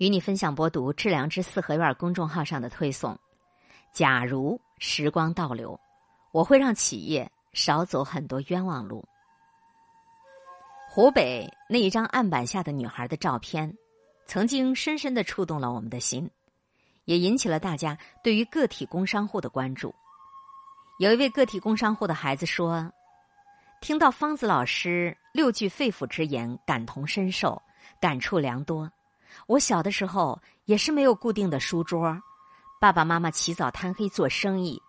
与你分享播读《致良知四合院》公众号上的推送。假如时光倒流，我会让企业少走很多冤枉路。湖北那一张案板下的女孩的照片，曾经深深的触动了我们的心，也引起了大家对于个体工商户的关注。有一位个体工商户的孩子说：“听到方子老师六句肺腑之言，感同身受，感触良多。”我小的时候也是没有固定的书桌，爸爸妈妈起早贪黑做生意，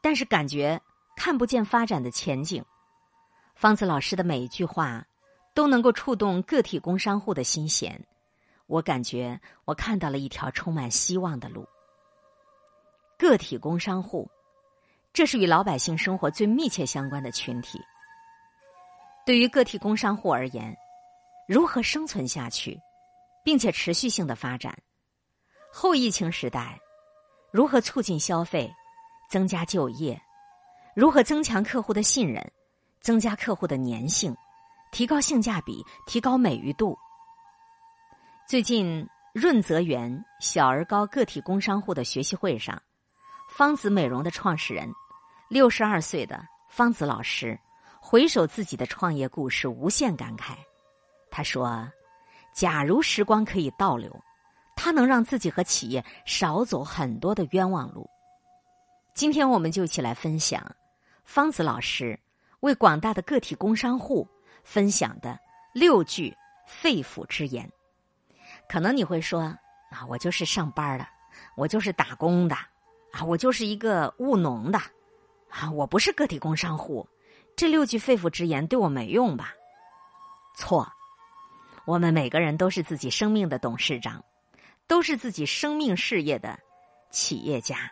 但是感觉看不见发展的前景。方子老师的每一句话都能够触动个体工商户的心弦，我感觉我看到了一条充满希望的路。个体工商户，这是与老百姓生活最密切相关的群体。对于个体工商户而言，如何生存下去？并且持续性的发展。后疫情时代，如何促进消费、增加就业？如何增强客户的信任、增加客户的粘性、提高性价比、提高美誉度？最近，润泽园小而高个体工商户的学习会上，方子美容的创始人，六十二岁的方子老师，回首自己的创业故事，无限感慨。他说。假如时光可以倒流，他能让自己和企业少走很多的冤枉路。今天我们就一起来分享方子老师为广大的个体工商户分享的六句肺腑之言。可能你会说啊，我就是上班的，我就是打工的，啊，我就是一个务农的，啊，我不是个体工商户，这六句肺腑之言对我没用吧？错。我们每个人都是自己生命的董事长，都是自己生命事业的企业家，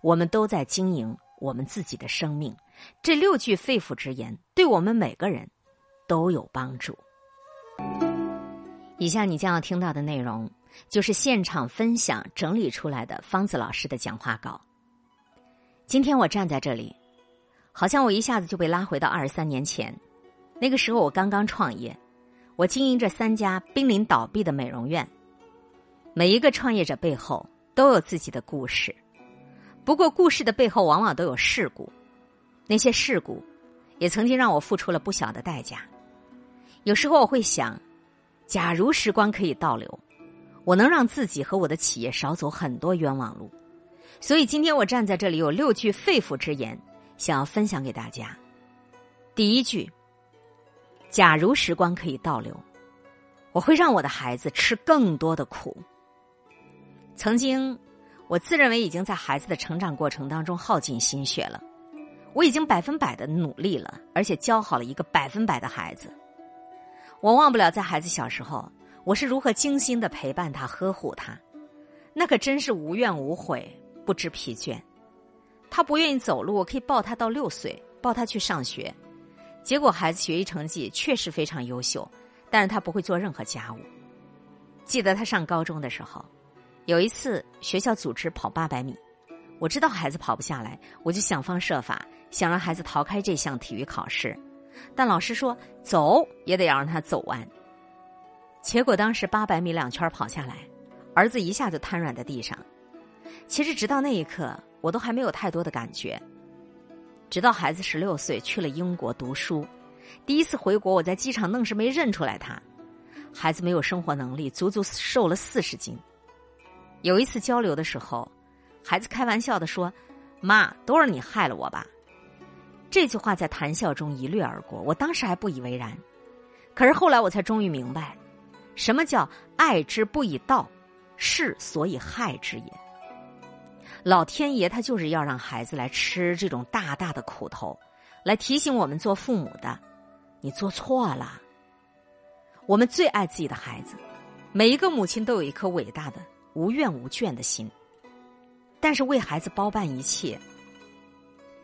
我们都在经营我们自己的生命。这六句肺腑之言，对我们每个人都有帮助。以下你将要听到的内容，就是现场分享整理出来的方子老师的讲话稿。今天我站在这里，好像我一下子就被拉回到二十三年前，那个时候我刚刚创业。我经营着三家濒临倒闭的美容院。每一个创业者背后都有自己的故事，不过故事的背后往往都有事故。那些事故，也曾经让我付出了不小的代价。有时候我会想，假如时光可以倒流，我能让自己和我的企业少走很多冤枉路。所以今天我站在这里，有六句肺腑之言，想要分享给大家。第一句。假如时光可以倒流，我会让我的孩子吃更多的苦。曾经，我自认为已经在孩子的成长过程当中耗尽心血了，我已经百分百的努力了，而且教好了一个百分百的孩子。我忘不了在孩子小时候，我是如何精心的陪伴他、呵护他，那可真是无怨无悔、不知疲倦。他不愿意走路，我可以抱他到六岁，抱他去上学。结果孩子学习成绩确实非常优秀，但是他不会做任何家务。记得他上高中的时候，有一次学校组织跑八百米，我知道孩子跑不下来，我就想方设法想让孩子逃开这项体育考试，但老师说走也得要让他走完。结果当时八百米两圈跑下来，儿子一下就瘫软在地上。其实直到那一刻，我都还没有太多的感觉。直到孩子十六岁去了英国读书，第一次回国，我在机场愣是没认出来他。孩子没有生活能力，足足瘦了四十斤。有一次交流的时候，孩子开玩笑的说：“妈，都是你害了我吧？”这句话在谈笑中一掠而过，我当时还不以为然。可是后来我才终于明白，什么叫爱之不以道，是所以害之也。老天爷他就是要让孩子来吃这种大大的苦头，来提醒我们做父母的，你做错了。我们最爱自己的孩子，每一个母亲都有一颗伟大的无怨无倦的心。但是为孩子包办一切，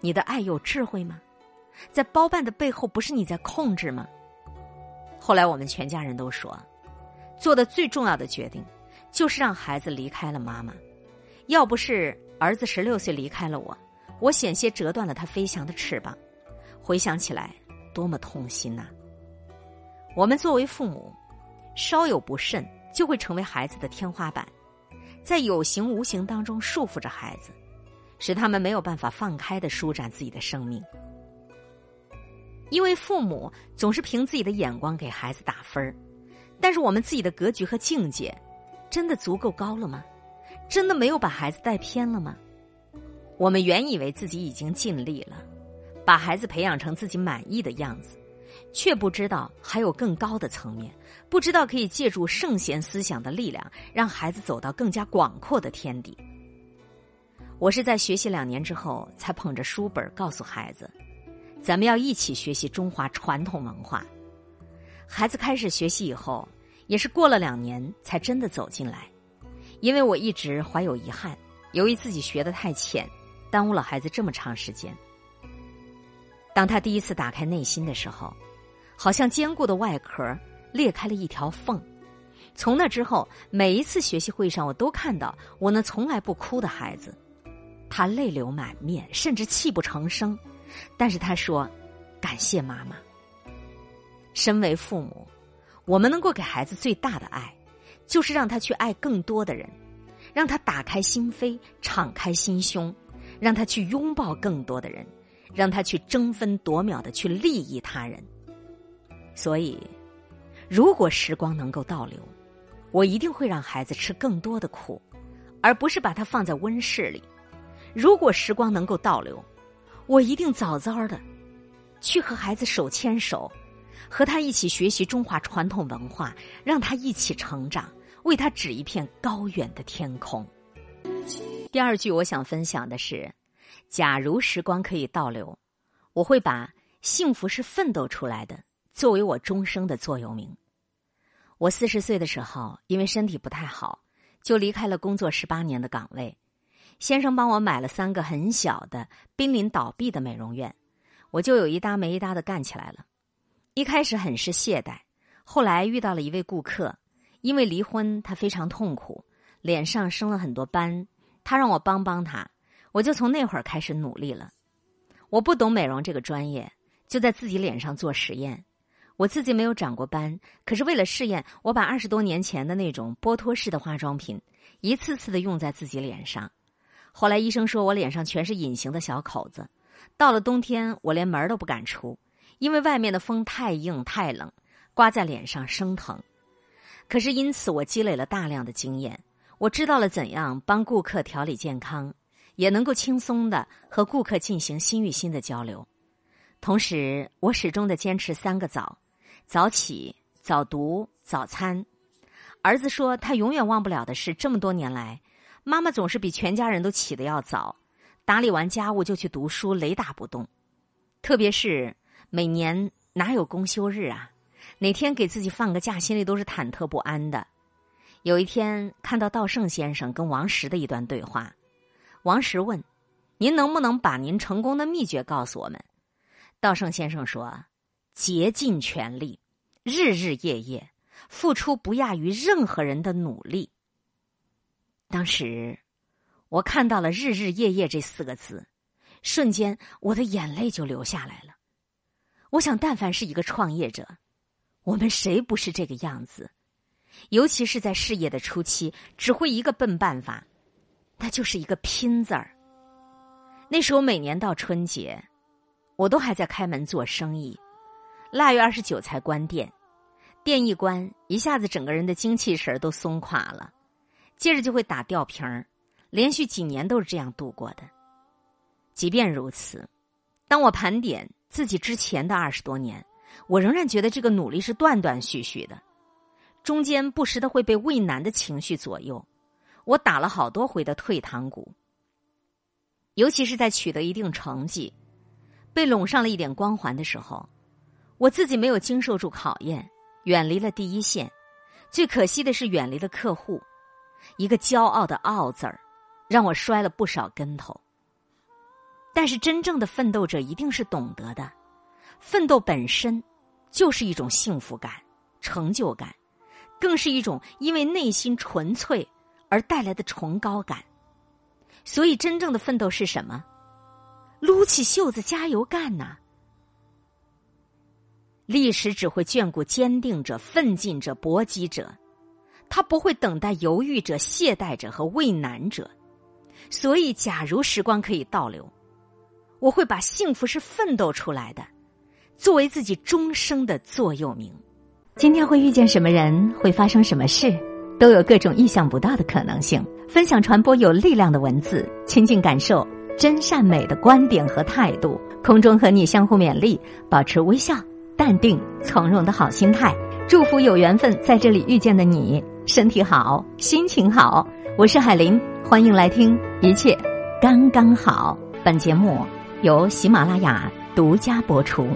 你的爱有智慧吗？在包办的背后，不是你在控制吗？后来我们全家人都说，做的最重要的决定，就是让孩子离开了妈妈。要不是。儿子十六岁离开了我，我险些折断了他飞翔的翅膀。回想起来，多么痛心呐！我们作为父母，稍有不慎，就会成为孩子的天花板，在有形无形当中束缚着孩子，使他们没有办法放开的舒展自己的生命。因为父母总是凭自己的眼光给孩子打分儿，但是我们自己的格局和境界，真的足够高了吗？真的没有把孩子带偏了吗？我们原以为自己已经尽力了，把孩子培养成自己满意的样子，却不知道还有更高的层面，不知道可以借助圣贤思想的力量，让孩子走到更加广阔的天地。我是在学习两年之后，才捧着书本告诉孩子。咱们要一起学习中华传统文化。孩子开始学习以后，也是过了两年才真的走进来。因为我一直怀有遗憾，由于自己学的太浅，耽误了孩子这么长时间。当他第一次打开内心的时候，好像坚固的外壳裂开了一条缝。从那之后，每一次学习会上，我都看到我那从来不哭的孩子，他泪流满面，甚至泣不成声。但是他说：“感谢妈妈。身为父母，我们能够给孩子最大的爱，就是让他去爱更多的人，让他打开心扉、敞开心胸，让他去拥抱更多的人，让他去争分夺秒的去利益他人。所以，如果时光能够倒流，我一定会让孩子吃更多的苦，而不是把他放在温室里。如果时光能够倒流。”我一定早早的去和孩子手牵手，和他一起学习中华传统文化，让他一起成长，为他指一片高远的天空。第二句我想分享的是：假如时光可以倒流，我会把“幸福是奋斗出来的”作为我终生的座右铭。我四十岁的时候，因为身体不太好，就离开了工作十八年的岗位。先生帮我买了三个很小的、濒临倒闭的美容院，我就有一搭没一搭的干起来了。一开始很是懈怠，后来遇到了一位顾客，因为离婚，他非常痛苦，脸上生了很多斑，他让我帮帮他，我就从那会儿开始努力了。我不懂美容这个专业，就在自己脸上做实验。我自己没有长过斑，可是为了试验，我把二十多年前的那种剥脱式的化妆品，一次次的用在自己脸上。后来医生说我脸上全是隐形的小口子，到了冬天我连门都不敢出，因为外面的风太硬太冷，刮在脸上生疼。可是因此我积累了大量的经验，我知道了怎样帮顾客调理健康，也能够轻松的和顾客进行心与心的交流。同时，我始终的坚持三个早：早起、早读、早餐。儿子说他永远忘不了的是这么多年来。妈妈总是比全家人都起得要早，打理完家务就去读书，雷打不动。特别是每年哪有公休日啊？哪天给自己放个假，心里都是忐忑不安的。有一天看到道圣先生跟王石的一段对话，王石问：“您能不能把您成功的秘诀告诉我们？”道圣先生说：“竭尽全力，日日夜夜，付出不亚于任何人的努力。”当时，我看到了“日日夜夜”这四个字，瞬间我的眼泪就流下来了。我想，但凡是一个创业者，我们谁不是这个样子？尤其是在事业的初期，只会一个笨办法，那就是一个拼字儿。那时候每年到春节，我都还在开门做生意，腊月二十九才关店，店一关，一下子整个人的精气神儿都松垮了。接着就会打吊瓶儿，连续几年都是这样度过的。即便如此，当我盘点自己之前的二十多年，我仍然觉得这个努力是断断续续的，中间不时的会被畏难的情绪左右。我打了好多回的退堂鼓，尤其是在取得一定成绩、被拢上了一点光环的时候，我自己没有经受住考验，远离了第一线。最可惜的是，远离了客户。一个骄傲的“傲”字儿，让我摔了不少跟头。但是，真正的奋斗者一定是懂得的，奋斗本身就是一种幸福感、成就感，更是一种因为内心纯粹而带来的崇高感。所以，真正的奋斗是什么？撸起袖子加油干呐！历史只会眷顾坚定者、奋进者、搏击者。他不会等待犹豫者、懈怠者和畏难者。所以，假如时光可以倒流，我会把“幸福是奋斗出来的”作为自己终生的座右铭。今天会遇见什么人，会发生什么事，都有各种意想不到的可能性。分享传播有力量的文字，亲近感受真善美的观点和态度。空中和你相互勉励，保持微笑、淡定、从容的好心态。祝福有缘分在这里遇见的你，身体好，心情好。我是海林，欢迎来听，一切刚刚好。本节目由喜马拉雅独家播出。